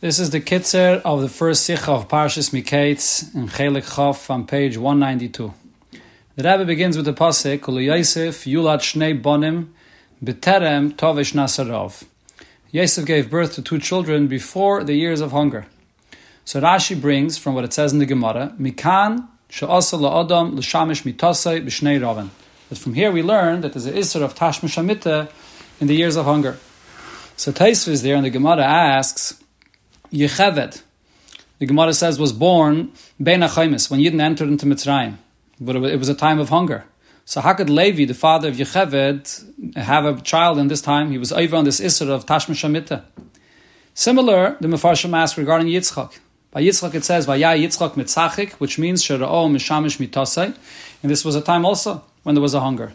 This is the kitzer of the first sikha of Parshas Miketz in Chelik Chof on page 192. The Rebbe begins with the pasuk, Ulu Yosef Yulat Shnei Bonim B'terem Tovish Nasarov. Yosef gave birth to two children before the years of hunger. So Rashi brings from what it says in the Gemara, Mikan She'asa La'odam L'shamish Mitosai B'shnei Raven. But from here we learn that there's an Isser of Tashmish Hamita in the years of hunger. So Taisviz there in the Gemara asks, Yocheved, the Gemara says, was born Ben Achaimis, when Yidden entered into Mitzrayim. But it was a time of hunger. So how could Levi, the father of Yocheved, have a child in this time? He was over on this Isra of Tashmish Hamita. Similar, the Mefarshim asked regarding Yitzchak. By Yitzchak it says, Vaya Yitzchak mitzachik, which means mishamish mitasai. And this was a time also when there was a hunger.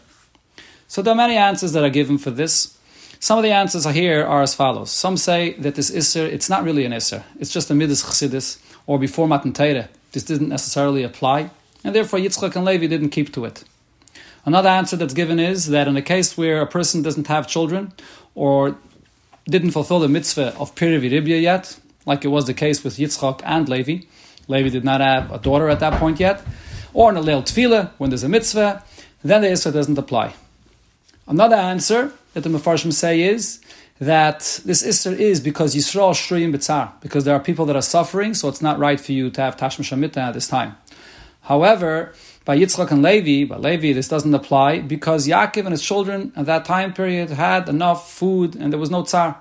So there are many answers that are given for this. Some of the answers here are as follows. Some say that this Isser, it's not really an Isser. It's just a Midas Chassidus, or before Matan Torah. This didn't necessarily apply, and therefore Yitzchak and Levi didn't keep to it. Another answer that's given is that in a case where a person doesn't have children, or didn't fulfill the mitzvah of Piriv Ribya yet, like it was the case with Yitzchak and Levi, Levi did not have a daughter at that point yet, or in a Leil Tevilah, when there's a mitzvah, then the Isser doesn't apply. Another answer that the Mefarshim say is that this Isser is because Yisrael Shruyim B'tzar, because there are people that are suffering, so it's not right for you to have Tashmish Hamita at this time. However, by Yitzchak and Levi, by Levi, this doesn't apply because Yaakov and his children at that time period had enough food and there was no tzar.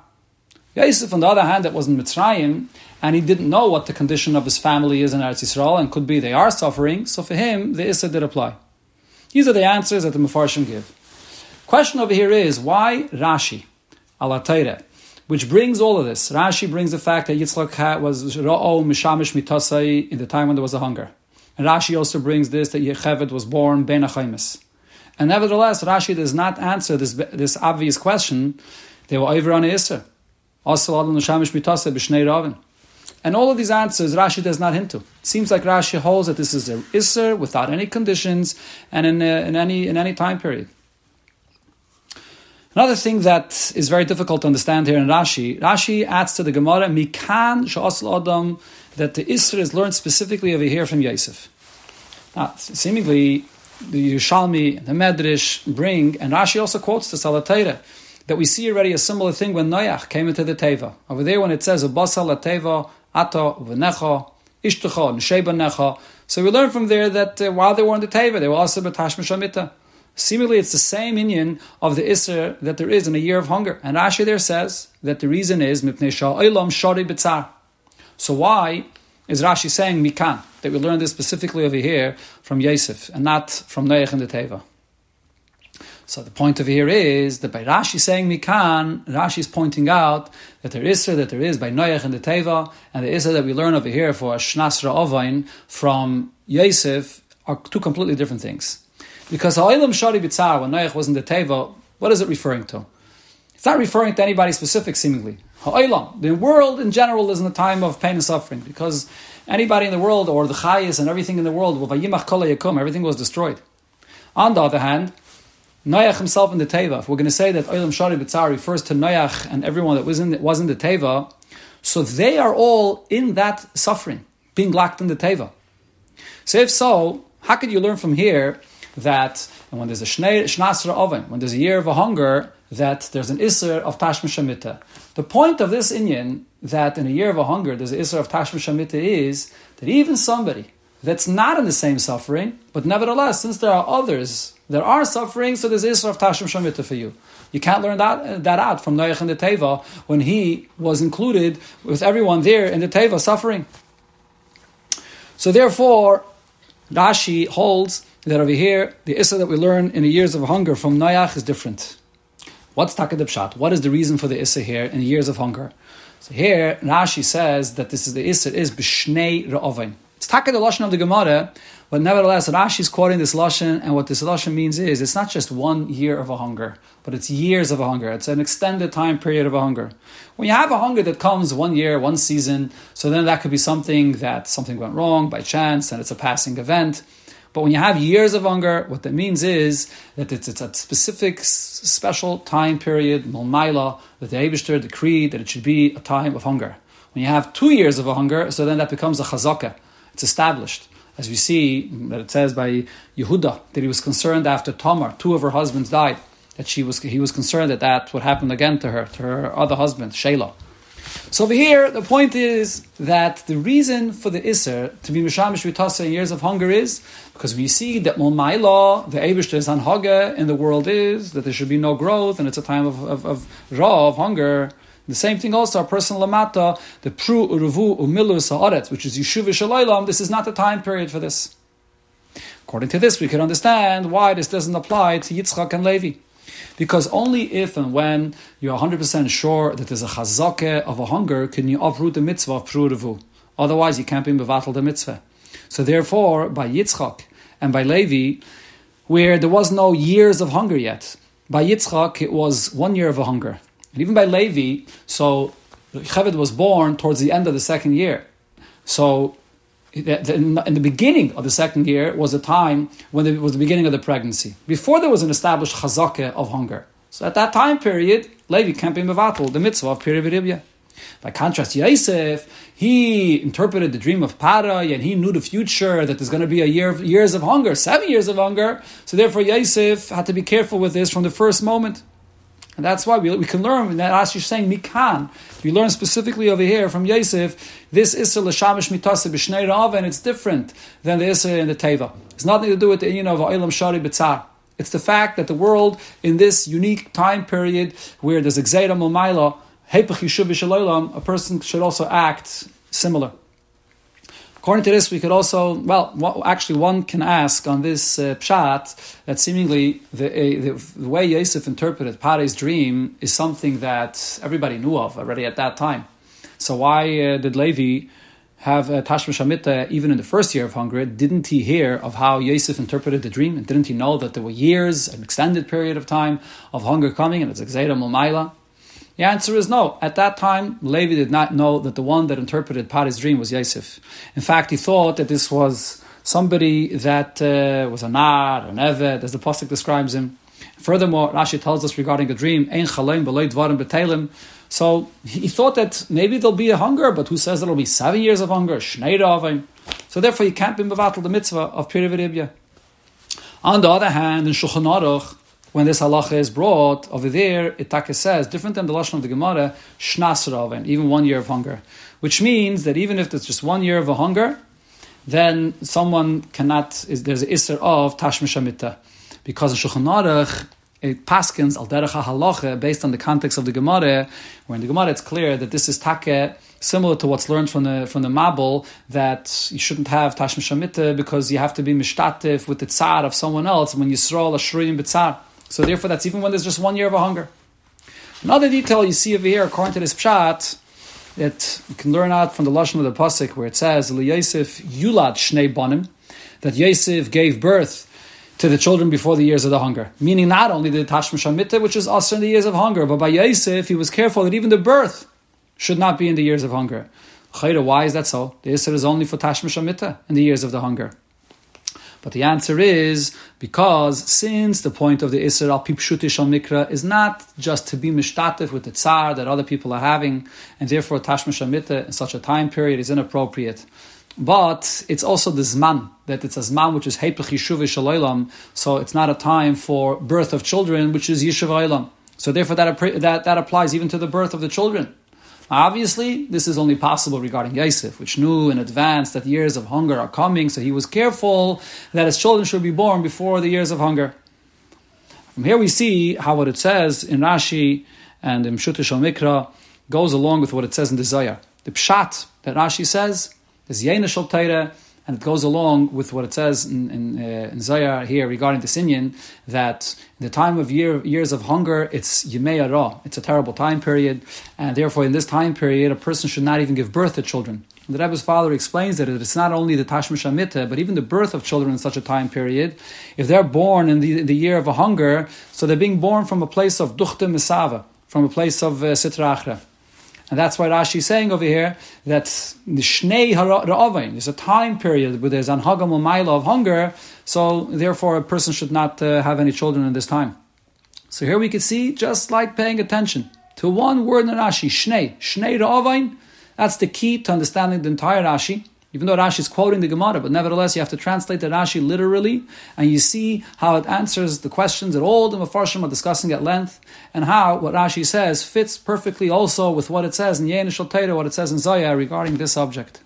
Yosef, on the other hand, that was in Mitzrayim, and he didn't know what the condition of his family is in Eretz Yisrael, and could be they are suffering, so for him, the Issa did apply. These are the answers that the Mefarshim give. Question over here is why Rashi, Alatayre, which brings all of this. Rashi brings the fact that Yitzchak was Ra'o Mishamish Mitasai in the time when there was a hunger. And Rashi also brings this that Yocheved was born Ben Achaimis. And nevertheless, Rashi does not answer this, this obvious question. They were over on Isser. And all of these answers Rashi does not hint to. It seems like Rashi holds that this is an Isser without any conditions and in, uh, in, any, in any time period. Another thing that is very difficult to understand here in Rashi, Rashi adds to the Gemara, Mikan Adam, that the Isra is learned specifically over here from Yosef. Now, seemingly, the Yerushalmi and the Medrash bring, and Rashi also quotes the Salatayra, that we see already a similar thing when Noach came into the Teva. Over there, when it says, Ubasa la Ato, V'necha, Ishtecha, Nsheba. So we learn from there that uh, while they were in the Teva, they were also B'tash Mishamita. Seemingly, it's the same Inyan of the Isser that there is in a year of hunger. And Rashi there says that the reason is Mipnei Sha'olam Shari B'tzar. So why is Rashi saying Mikan? That we learn this specifically over here from Yosef and not from Noach and the Teva. So the point over here is that by Rashi saying Mikan, Rashi is pointing out that there is that there is by Noach and the Teva, and the Isra that we learn over here for Shnasra Ovain from Yosef are two completely different things. Because Ha'ilam Shari B'tzar, when Noach was in the Teva, what is it referring to? It's not referring to anybody specific, seemingly. Ha'ilam, the world in general is in a time of pain and suffering, because anybody in the world, or the Chayas and everything in the world, everything was destroyed. On the other hand, Noach himself in the Teva, if we're going to say that Olam Shari B'tzar refers to Noach and everyone that was in, was in the Teva, so they are all in that suffering, being locked in the Teva. So if so, how could you learn from here that and when there's a shnasra oven, when there's a year of a hunger, that there's an isser of tashma. The point of this inyan that in a year of a hunger there's an isser of tashma is that even somebody that's not in the same suffering, but nevertheless, since there are others that are suffering, so there's isser of tashma for you. You can't learn that, that out from Noach in the Teva when he was included with everyone there in the Teva suffering. So therefore, Rashi holds that over here, the Issa that we learn in the years of hunger from Noach is different. What's Takad Pshat? What is the reason for the Issa here in the years of hunger? So here, Rashi says that this is the Issa is B'shnei Ra'ovin. It's Takad the Lashon of the Gemara, but nevertheless, Rashi is quoting this Lashon, and what this Lashon means is it's not just one year of a hunger, but it's years of a hunger. It's an extended time period of a hunger. When you have a hunger that comes one year, one season, so then that could be something that something went wrong by chance, and it's a passing event. But when you have years of hunger, what that means is that it's, it's a specific, special time period, Mulmaila, that the Abishter decreed that it should be a time of hunger. When you have two years of a hunger, so then that becomes a chazaka. It's established. As we see that it says by Yehuda that he was concerned after Tamar, two of her husbands died, that she was he was concerned that that would happen again to her, to her other husband, Shelah. So over here, the point is that the reason for the Isser to be Mishamish Vitasa in years of hunger is because we see that my law, the Abishter is Haga in the world is that there should be no growth and it's a time of, of, of raw, of hunger. The same thing also, our personal lamata, the pru uruvu umilu sa'aret, which is yeshuv shalaylam, this is not the time period for this. According to this, we can understand why this doesn't apply to Yitzchak and Levi. Because only if and when you're 100% sure that there's a chazake of a hunger can you uproot the mitzvah of prurevu. Otherwise, you can't be mevatel the mitzvah. So therefore, by Yitzchak and by Levi, where there was no years of hunger yet, by Yitzchak it was one year of a hunger. Even by Levi, so Cheved was born towards the end of the second year. So in the beginning of the second year was a time when it was the beginning of the pregnancy. Before there was an established chazakah of hunger. So at that time period, Levi can't be mevatel, the mitzvah of Piri By contrast, Yosef, he interpreted the dream of Paray and he knew the future that there's going to be a year of, years of hunger, seven years of hunger. So therefore, Yosef had to be careful with this from the first moment. And that's why we, we can learn, that as you're saying, Mikan, we learn specifically over here from Yosef, this Isra L'Shamish Mitase B'Shnei Rav, and it's different than the Isra in the Teva. It's nothing to do with the you know, Va'ilam Shari B'Tzar. It's the fact that the world, in this unique time period where there's Exeira Momaila, Hepech Yishuv a person should also act similar. According to this, we could also, well, actually, one can ask on this uh, pshat that seemingly the, uh, the, way Yosef interpreted Pare's dream is something that everybody knew of already at that time. So why uh, did Levi have uh, Tashmish Hamita even in the first year of hunger? Didn't he hear of how Yosef interpreted the dream? And didn't he know that there were years, an extended period of time of hunger coming, and it's Exeda Mumaila? The answer is no. At that time, Levi did not know that the one that interpreted Pari's dream was Yosef. In fact, he thought that this was somebody that uh, was a Nar, an Eved, as the Pasuk describes him. Furthermore, Rashi tells us regarding the dream, Ein chaleim dvarim b'telim. So he thought that maybe there'll be a hunger, but who says there'll be seven years of hunger? Shnei So therefore, you can't be mevatel the mitzvah of Piri On the other hand, in Shulchan Aruch, when this halacha is brought over there, Itaka says, different than the lashon of the Gemara, shnas raven, even one year of hunger, which means that even if there's just one year of a hunger, then someone cannot. Is, there's an isser of tashmishamita, because in Shulchan Aruch it paskins al derech halacha based on the context of the Gemara, where in the Gemara it's clear that this is take similar to what's learned from the from the Mabul that you shouldn't have tashmishamita because you have to be mishtatif with the tzar of someone else when you sroll a shruim b'tzar. So therefore, that's even when there's just one year of a hunger. Another detail you see over here, according to this pshat, that you can learn out from the lashon of the pasuk where it says Yosef yulad shnei banim, that Yosef gave birth to the children before the years of the hunger. Meaning not only the tashmish hamita, which is also in the years of hunger, but by Yosef he was careful that even the birth should not be in the years of hunger. Why is that so? The Isra is only for tashmish hamita in the years of the hunger. But the answer is because since the point of the Isra al Pipshutish al Mikra is not just to be mishtatif with the tsar that other people are having, and therefore Tashmish Amita in such a time period is inappropriate. But it's also the Zman, that it's a Zman which is Hepech Yishuv so it's not a time for birth of children, which is Yishuv So therefore that, that, that applies even to the birth of the children. Obviously, this is only possible regarding Yosef, which knew in advance that years of hunger are coming, so he was careful that his children should be born before the years of hunger. From here we see how what it says in Rashi and in Mshutish Mikra goes along with what it says in Zohar. The pshat that Rashi says is Yena Shal and it goes along with what it says in, in, uh, in here regarding the Sinyan, that the time of year, years of hunger, it's Yimei Ra. It's a terrible time period, and therefore in this time period, a person should not even give birth to children. And the Rebbe's father explains that it's not only the Tashmish Amita, but even the birth of children in such a time period, if they're born in the, the year of a hunger, so they're being born from a place of Duchte Misava, from a place of uh. And that's why Rashi is saying over here that the Shnei Ra'avain is a time period where there's Anhagam Umayla of hunger, so therefore a person should not uh, have any children in this time. So here we can see, just like paying attention to one word in Rashi, Shnei, Shnei Ra'avain, That's the key to understanding the entire Rashi. Even though Rashi is quoting the Gemara, but nevertheless you have to translate the Rashi literally, and you see how it answers the questions that all the Mefarshim are discussing at length, and how what Rashi says fits perfectly also with what it says in Yen Shal what it says in Zaya regarding this subject.